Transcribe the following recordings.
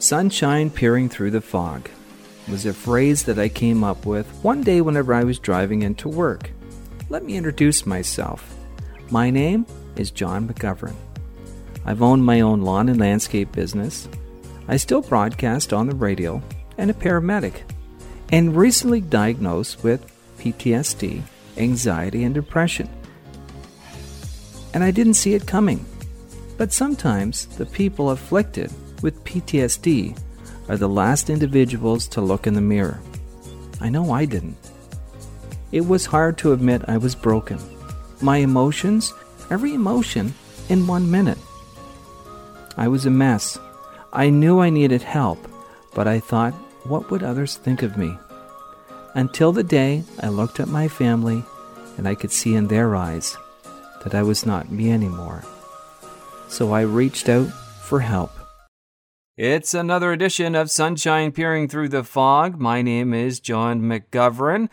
Sunshine peering through the fog was a phrase that I came up with one day whenever I was driving into work. Let me introduce myself. My name is John McGovern. I've owned my own lawn and landscape business. I still broadcast on the radio and a paramedic, and recently diagnosed with PTSD, anxiety, and depression. And I didn't see it coming. But sometimes the people afflicted with PTSD are the last individuals to look in the mirror. I know I didn't. It was hard to admit I was broken. My emotions, every emotion, in one minute. I was a mess. I knew I needed help, but I thought, what would others think of me? Until the day I looked at my family and I could see in their eyes that I was not me anymore. So I reached out for help. It's another edition of Sunshine Peering Through the Fog. My name is John McGovern.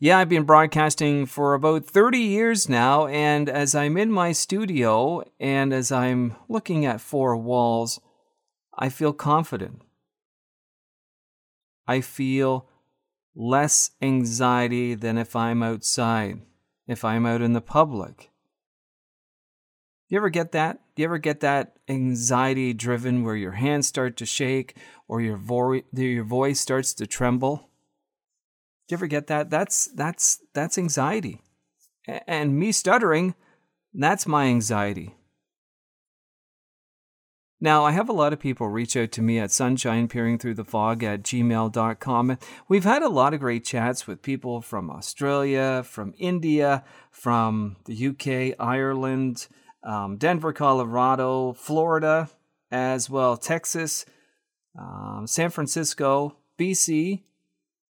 Yeah, I've been broadcasting for about 30 years now, and as I'm in my studio and as I'm looking at four walls, I feel confident. I feel less anxiety than if I'm outside, if I'm out in the public. You ever get that? Do you ever get that anxiety driven where your hands start to shake or your, vo- your voice starts to tremble? Do you ever get that? That's that's that's anxiety. And me stuttering, that's my anxiety. Now, I have a lot of people reach out to me at sunshinepeeringthroughthefog at gmail.com. We've had a lot of great chats with people from Australia, from India, from the UK, Ireland, um, Denver, Colorado, Florida, as well, Texas, um, San Francisco, BC,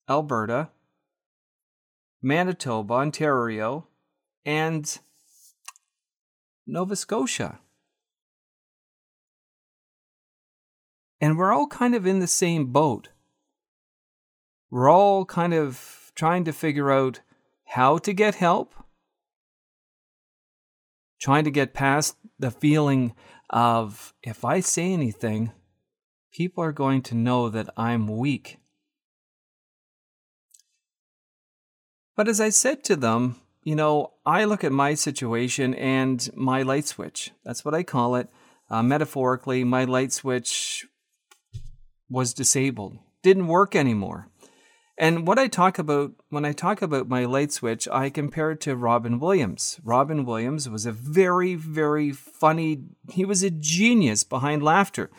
Alberta, Manitoba, Ontario, and Nova Scotia. And we're all kind of in the same boat. We're all kind of trying to figure out how to get help trying to get past the feeling of if I say anything, people are going to know that I'm weak. But as I said to them, you know, I look at my situation and my light switch. That's what I call it. Uh, metaphorically, my light switch was disabled, didn't work anymore. And what I talk about when I talk about my light switch, I compare it to Robin Williams. Robin Williams was a very, very funny, he was a genius behind laughter.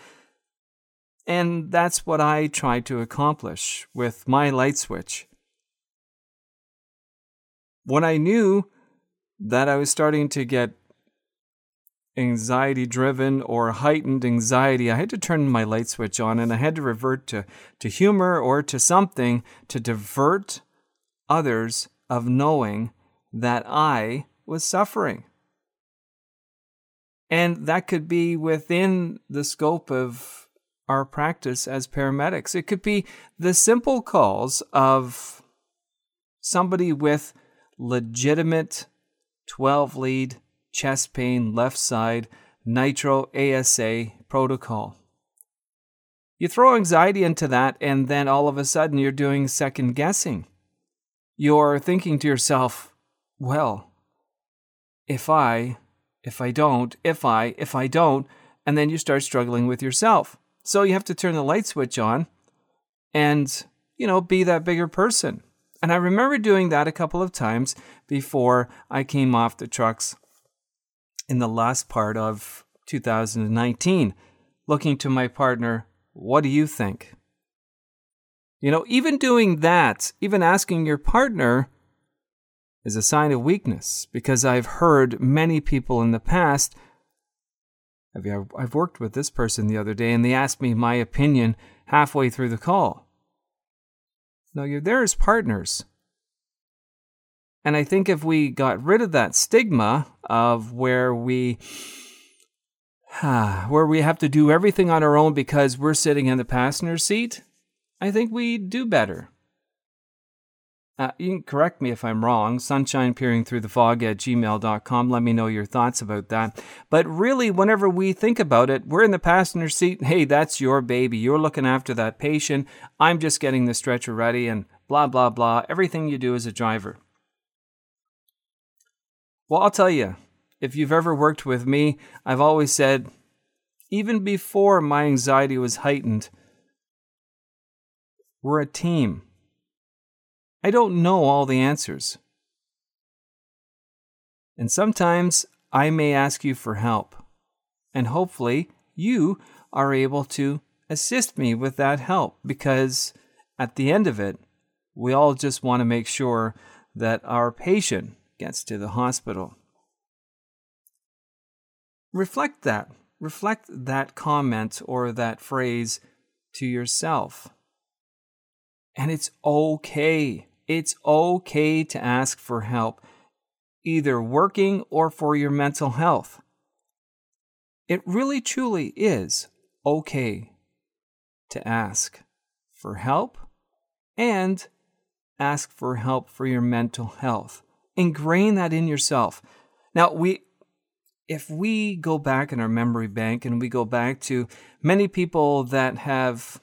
And that's what I tried to accomplish with my light switch. When I knew that I was starting to get anxiety driven or heightened anxiety, I had to turn my light switch on and I had to revert to, to humor or to something to divert others of knowing that I was suffering. And that could be within the scope of our practice as paramedics. It could be the simple calls of somebody with legitimate 12 lead chest pain, left side, nitro ASA protocol. You throw anxiety into that, and then all of a sudden you're doing second guessing. You're thinking to yourself, well, if I, if I don't, if I, if I don't, and then you start struggling with yourself. So you have to turn the light switch on and, you know, be that bigger person. And I remember doing that a couple of times before I came off the trucks in the last part of 2019, looking to my partner, what do you think? You know, even doing that, even asking your partner, is a sign of weakness because I've heard many people in the past. Have I've worked with this person the other day and they asked me my opinion halfway through the call. Now, you're there as partners. And I think if we got rid of that stigma of where we where we have to do everything on our own because we're sitting in the passenger seat, I think we'd do better. uh, you can correct me if I'm wrong, sunshine peering through the fog at gmail.com. Let me know your thoughts about that. But really, whenever we think about it, we're in the passenger seat. Hey, that's your baby. You're looking after that patient. I'm just getting the stretcher ready and blah, blah, blah. Everything you do as a driver. Well, I'll tell you, if you've ever worked with me, I've always said, even before my anxiety was heightened, we're a team. I don't know all the answers. And sometimes I may ask you for help. And hopefully you are able to assist me with that help because at the end of it, we all just want to make sure that our patient gets to the hospital. Reflect that. Reflect that comment or that phrase to yourself. And it's okay it's okay to ask for help, either working or for your mental health. It really truly is okay to ask for help and ask for help for your mental health. Ingrain that in yourself. Now, we if we go back in our memory bank and we go back to many people that have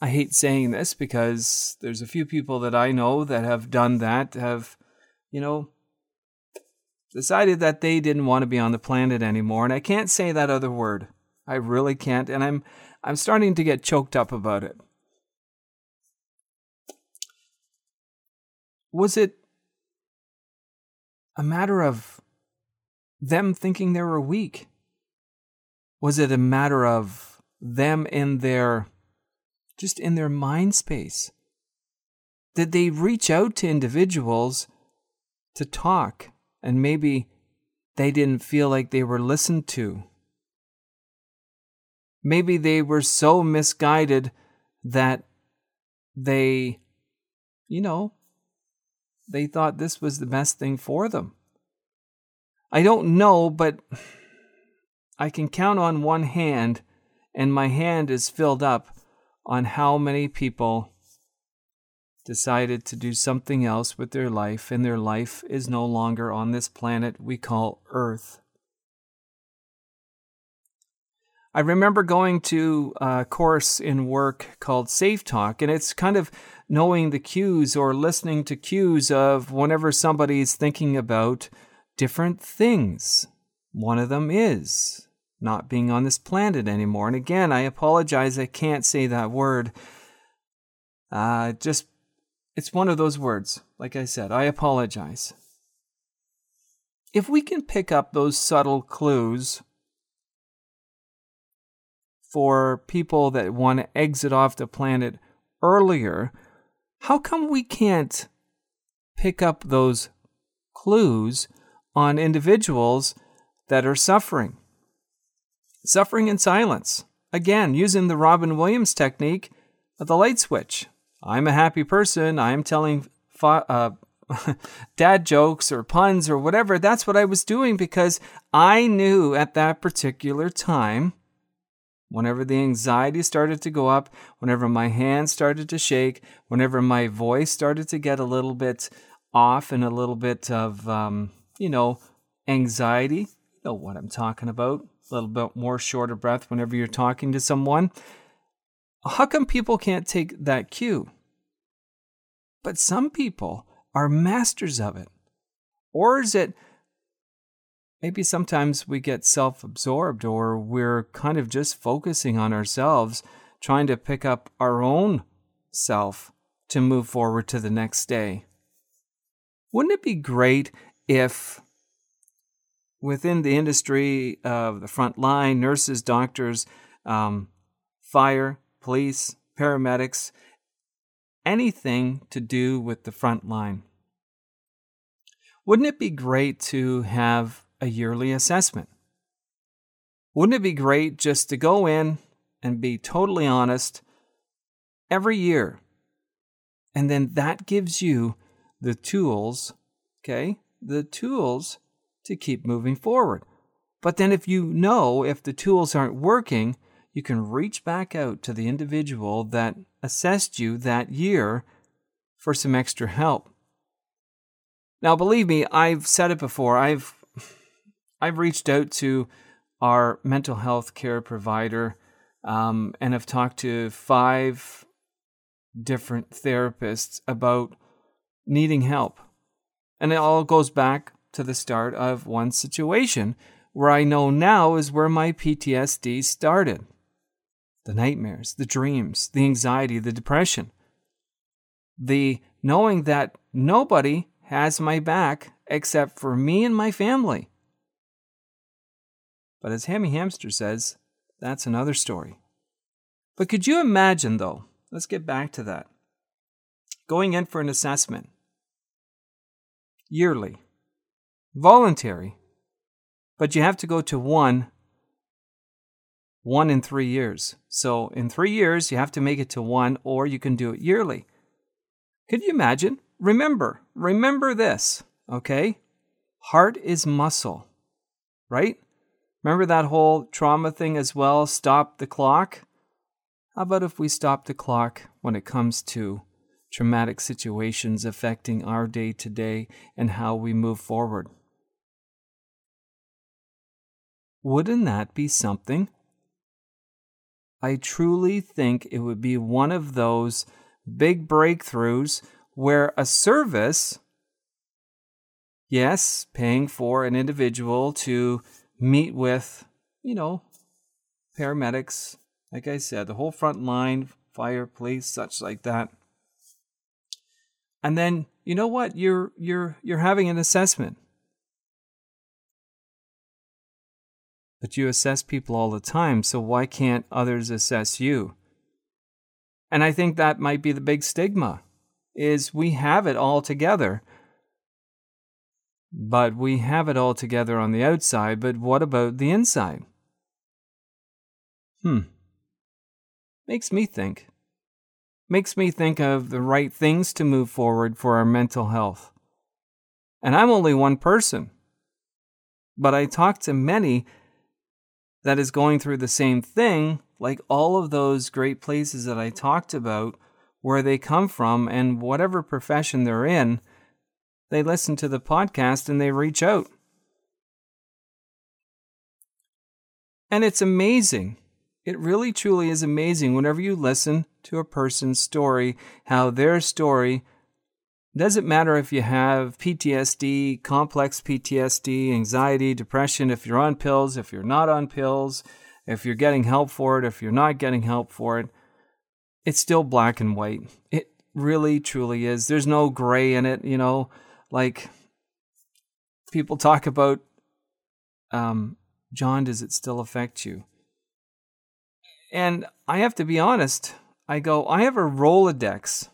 I hate saying this because there's a few people that I know that have done that, have, you know, decided that they didn't want to be on the planet anymore. And I can't say that other word. I really can't. And I'm I'm starting to get choked up about it. Was it a matter of them thinking they were weak? Was it a matter of them in their just in their mind space? Did they reach out to individuals to talk and maybe they didn't feel like they were listened to? Maybe they were so misguided that they, you know, they thought this was the best thing for them. I don't know, but I can count on one hand, and my hand is filled up on how many people decided to do something else with their life, and their life is no longer on this planet we call Earth. I remember going to a course in work called Safe Talk, and it's kind of knowing the cues or listening to cues of whenever somebody's thinking about different things. One of them is not being on this planet anymore. And again, I apologize, I can't say that word. Uh, just, it's one of those words. Like I said, I apologize. If we can pick up those subtle clues for people that want to exit off the planet earlier, how come we can't pick up those clues on individuals that are suffering? Suffering in silence. Again, using the Robin Williams technique of the light switch. I'm a happy person. I'm telling fa- uh, dad jokes or puns or whatever. That's what I was doing because I knew at that particular time, whenever the anxiety started to go up, whenever my hands started to shake, whenever my voice started to get a little bit off and a little bit of, um, you know, anxiety, you know what I'm talking about a little bit more shorter breath whenever you're talking to someone. How come people can't take that cue? But some people are masters of it. Or is it maybe sometimes we get self absorbed or we're kind of just focusing on ourselves, trying to pick up our own self to move forward to the next day? Wouldn't it be great if within the industry of the front line, nurses, doctors, um, fire, police, paramedics, anything to do with the front line. Wouldn't it be great to have a yearly assessment? Wouldn't it be great just to go in and be totally honest every year? And then that gives you the tools, okay? The tools to keep moving forward. But then, if you know if the tools aren't working, you can reach back out to the individual that assessed you that year for some extra help. Now, believe me, I've said it before. I've I've reached out to our mental health care provider um, and have talked to five different therapists about needing help. And it all goes back to the start of one situation where I know now is where my PTSD started the nightmares, the dreams, the anxiety, the depression, the knowing that nobody has my back except for me and my family. But as Hammy Hamster says, that's another story. But could you imagine, though? Let's get back to that. Going in for an assessment yearly, voluntary, but you have to go to one one in three years. So in three years, you have to make it to one, or you can do it yearly. Could you imagine? Remember, remember this, okay? Heart is muscle, right? Remember that whole trauma thing as well? Stop the clock? How about if we stop the clock when it comes to traumatic situations affecting our day to day and how we move forward? Wouldn't that be something? I truly think it would be one of those big breakthroughs where a service, yes, paying for an individual to meet with, you know, paramedics, like I said, the whole front line, fire, police, such like that. And then, you know what? You're you're you're having an assessment. But you assess people all the time, so why can't others assess you? And I think that might be the big stigma is we have it all together. But we have it all together on the outside, but what about the inside? Hmm. Makes me think. Makes me think of the right things to move forward for our mental health. And I'm only one person. But I talk to many that is going through the same thing, like all of those great places that I talked about, where they come from and whatever profession they're in, they listen to the podcast and they reach out. And it's amazing. It really truly is amazing whenever you listen to a person's story, how their story doesn't matter if you have PTSD, complex PTSD, anxiety, depression, if you're on pills, if you're not on pills, if you're getting help for it, if you're not getting help for it, it's still black and white. It really, truly is. There's no gray in it, you know, like people talk about, um, John, does it still affect you? And I have to be honest, I go, I have a Rolodex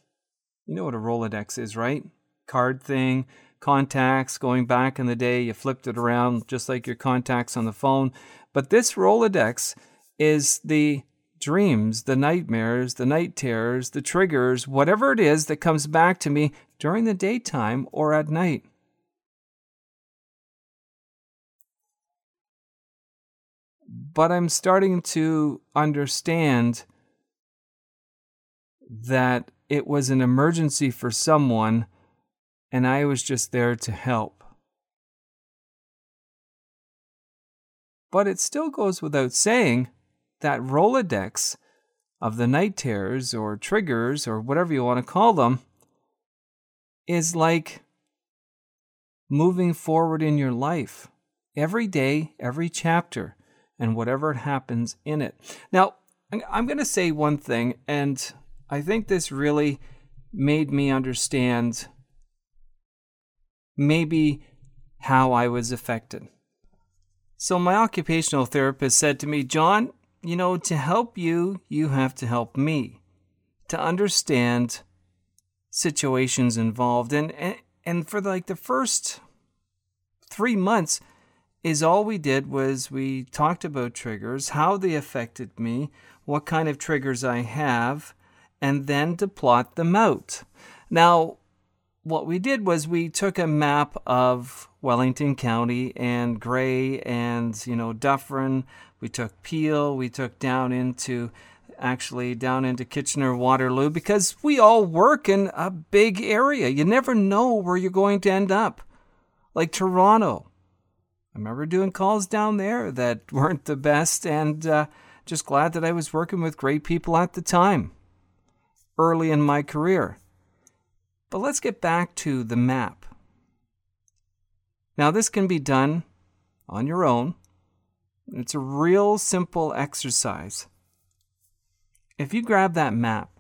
you know what a Rolodex is, right? Card thing, contacts going back in the day. You flipped it around just like your contacts on the phone. But this Rolodex is the dreams, the nightmares, the night terrors, the triggers, whatever it is that comes back to me during the daytime or at night. But I'm starting to understand that it was an emergency for someone, and I was just there to help. But it still goes without saying that Rolodex of the night terrors or triggers or whatever you want to call them is like moving forward in your life every day, every chapter, and whatever happens in it. Now, I'm going to say one thing, and I think this really made me understand maybe how I was affected. So, my occupational therapist said to me, John, you know, to help you, you have to help me to understand situations involved. And, and, and for like the first three months, is all we did was we talked about triggers, how they affected me, what kind of triggers I have, and then to plot them out. Now, what we did was we took a map of Wellington County and Grey and, you know, Dufferin. We took Peel. We took down into actually down into Kitchener Waterloo because we all work in a big area. You never know where you're going to end up. Like Toronto. I remember doing calls down there that weren't the best, and uh, just glad that I was working with great people at the time, early in my career. But let's get back to the map. Now, this can be done on your own. It's a real simple exercise. If you grab that map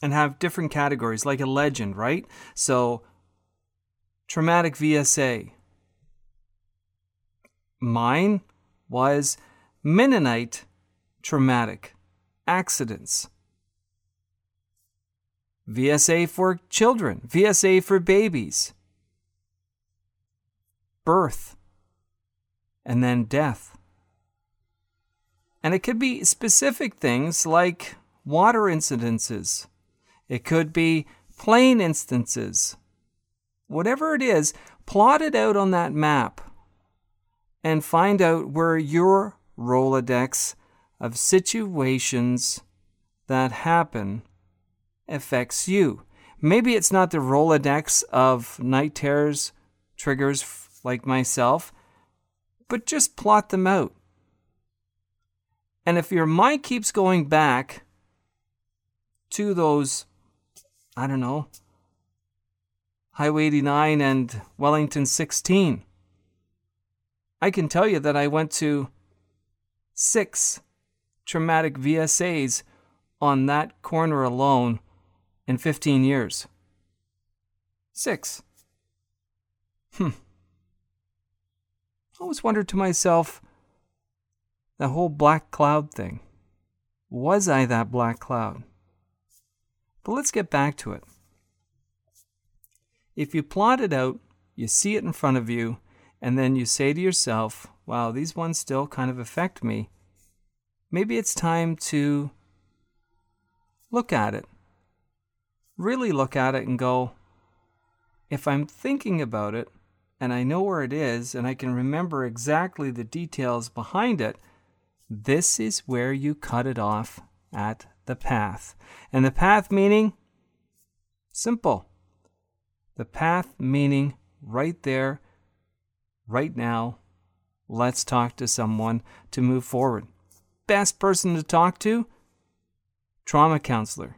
and have different categories, like a legend, right? So, traumatic VSA. Mine was Mennonite traumatic accidents. VSA for children, VSA for babies, birth, and then death. And it could be specific things like water incidences, it could be plane instances. Whatever it is, plot it out on that map and find out where your Rolodex of situations that happen affects you. Maybe it's not the Rolodex of night terrors triggers like myself, but just plot them out. And if your mind keeps going back to those, I don't know, Highway 89 and Wellington 16, I can tell you that I went to six traumatic VSAs on that corner alone in 15 years. Six. Hmm. I always wondered to myself the whole black cloud thing. Was I that black cloud? But let's get back to it. If you plot it out, you see it in front of you, and then you say to yourself, wow, these ones still kind of affect me, maybe it's time to look at it. Really look at it and go, if I'm thinking about it and I know where it is and I can remember exactly the details behind it, this is where you cut it off at the path. And the path meaning simple. The path meaning right there, right now, let's talk to someone to move forward best person to talk to? Trauma counselor.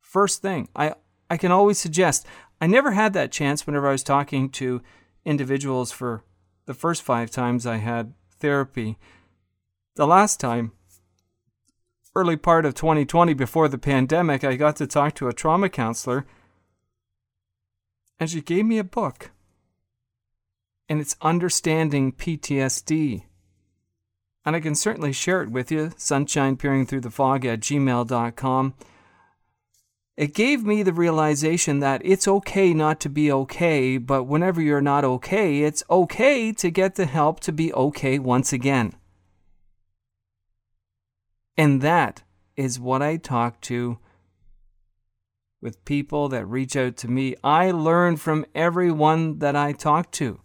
First thing, I, I can always suggest, I never had that chance whenever I was talking to individuals for the first five times I had therapy. The last time, early part of 2020 before the pandemic, I got to talk to a trauma counselor, and she gave me a book. And it's Understanding PTSD. And I can certainly share it with you, sunshine peering through the fog at gmail.com. It gave me the realization that it's okay not to be okay, but whenever you're not okay, it's okay to get the help to be okay once again. And that is what I talk to with people that reach out to me. I learn from everyone that I talk to.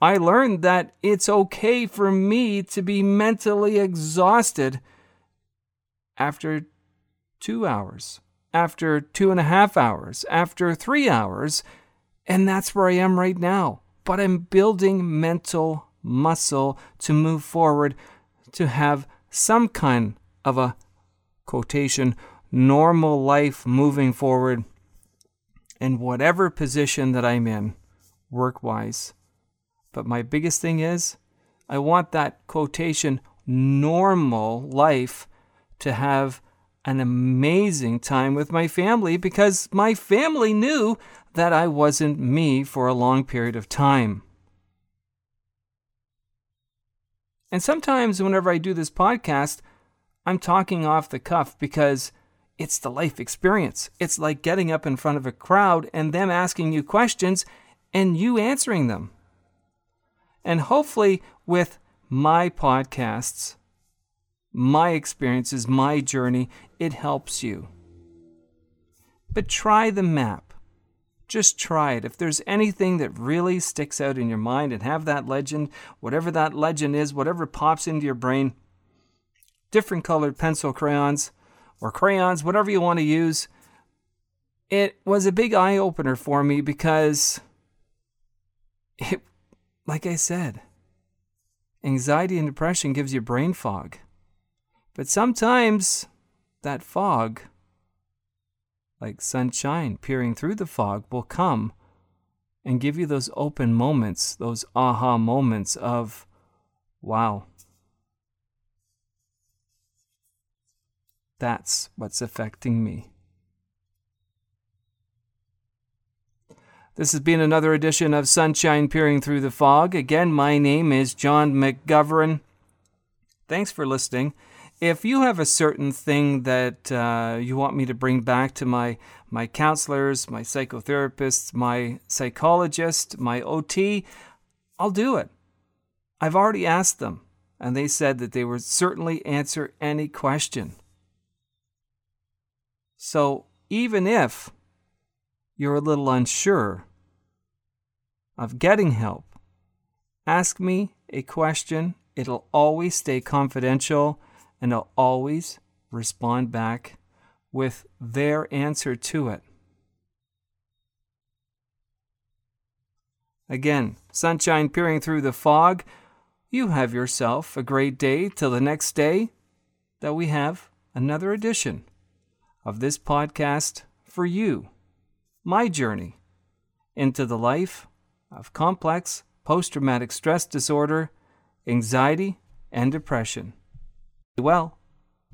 I learned that it's okay for me to be mentally exhausted after two hours, after two and a half hours, after three hours, and that's where I am right now. But I'm building mental muscle to move forward, to have some kind of a quotation, normal life moving forward in whatever position that I'm in, work wise. But my biggest thing is, I want that quotation normal life to have an amazing time with my family because my family knew that I wasn't me for a long period of time. And sometimes, whenever I do this podcast, I'm talking off the cuff because it's the life experience. It's like getting up in front of a crowd and them asking you questions and you answering them. And hopefully, with my podcasts, my experiences, my journey, it helps you. But try the map. Just try it. If there's anything that really sticks out in your mind and have that legend, whatever that legend is, whatever pops into your brain, different colored pencil crayons or crayons, whatever you want to use. It was a big eye opener for me because it, like I said, anxiety and depression gives you brain fog. But sometimes that fog, like sunshine peering through the fog, will come and give you those open moments, those aha moments of, wow, that's what's affecting me. This has been another edition of Sunshine Peering Through the Fog. Again, my name is John McGovern. Thanks for listening. If you have a certain thing that uh, you want me to bring back to my my counselors, my psychotherapists, my psychologist, my OT, I'll do it. I've already asked them, and they said that they would certainly answer any question. So even if you're a little unsure of getting help, ask me a question. It'll always stay confidential and I'll always respond back with their answer to it. Again, sunshine peering through the fog. You have yourself a great day till the next day that we have another edition of this podcast for you my journey into the life of complex post traumatic stress disorder, anxiety, and depression. Well,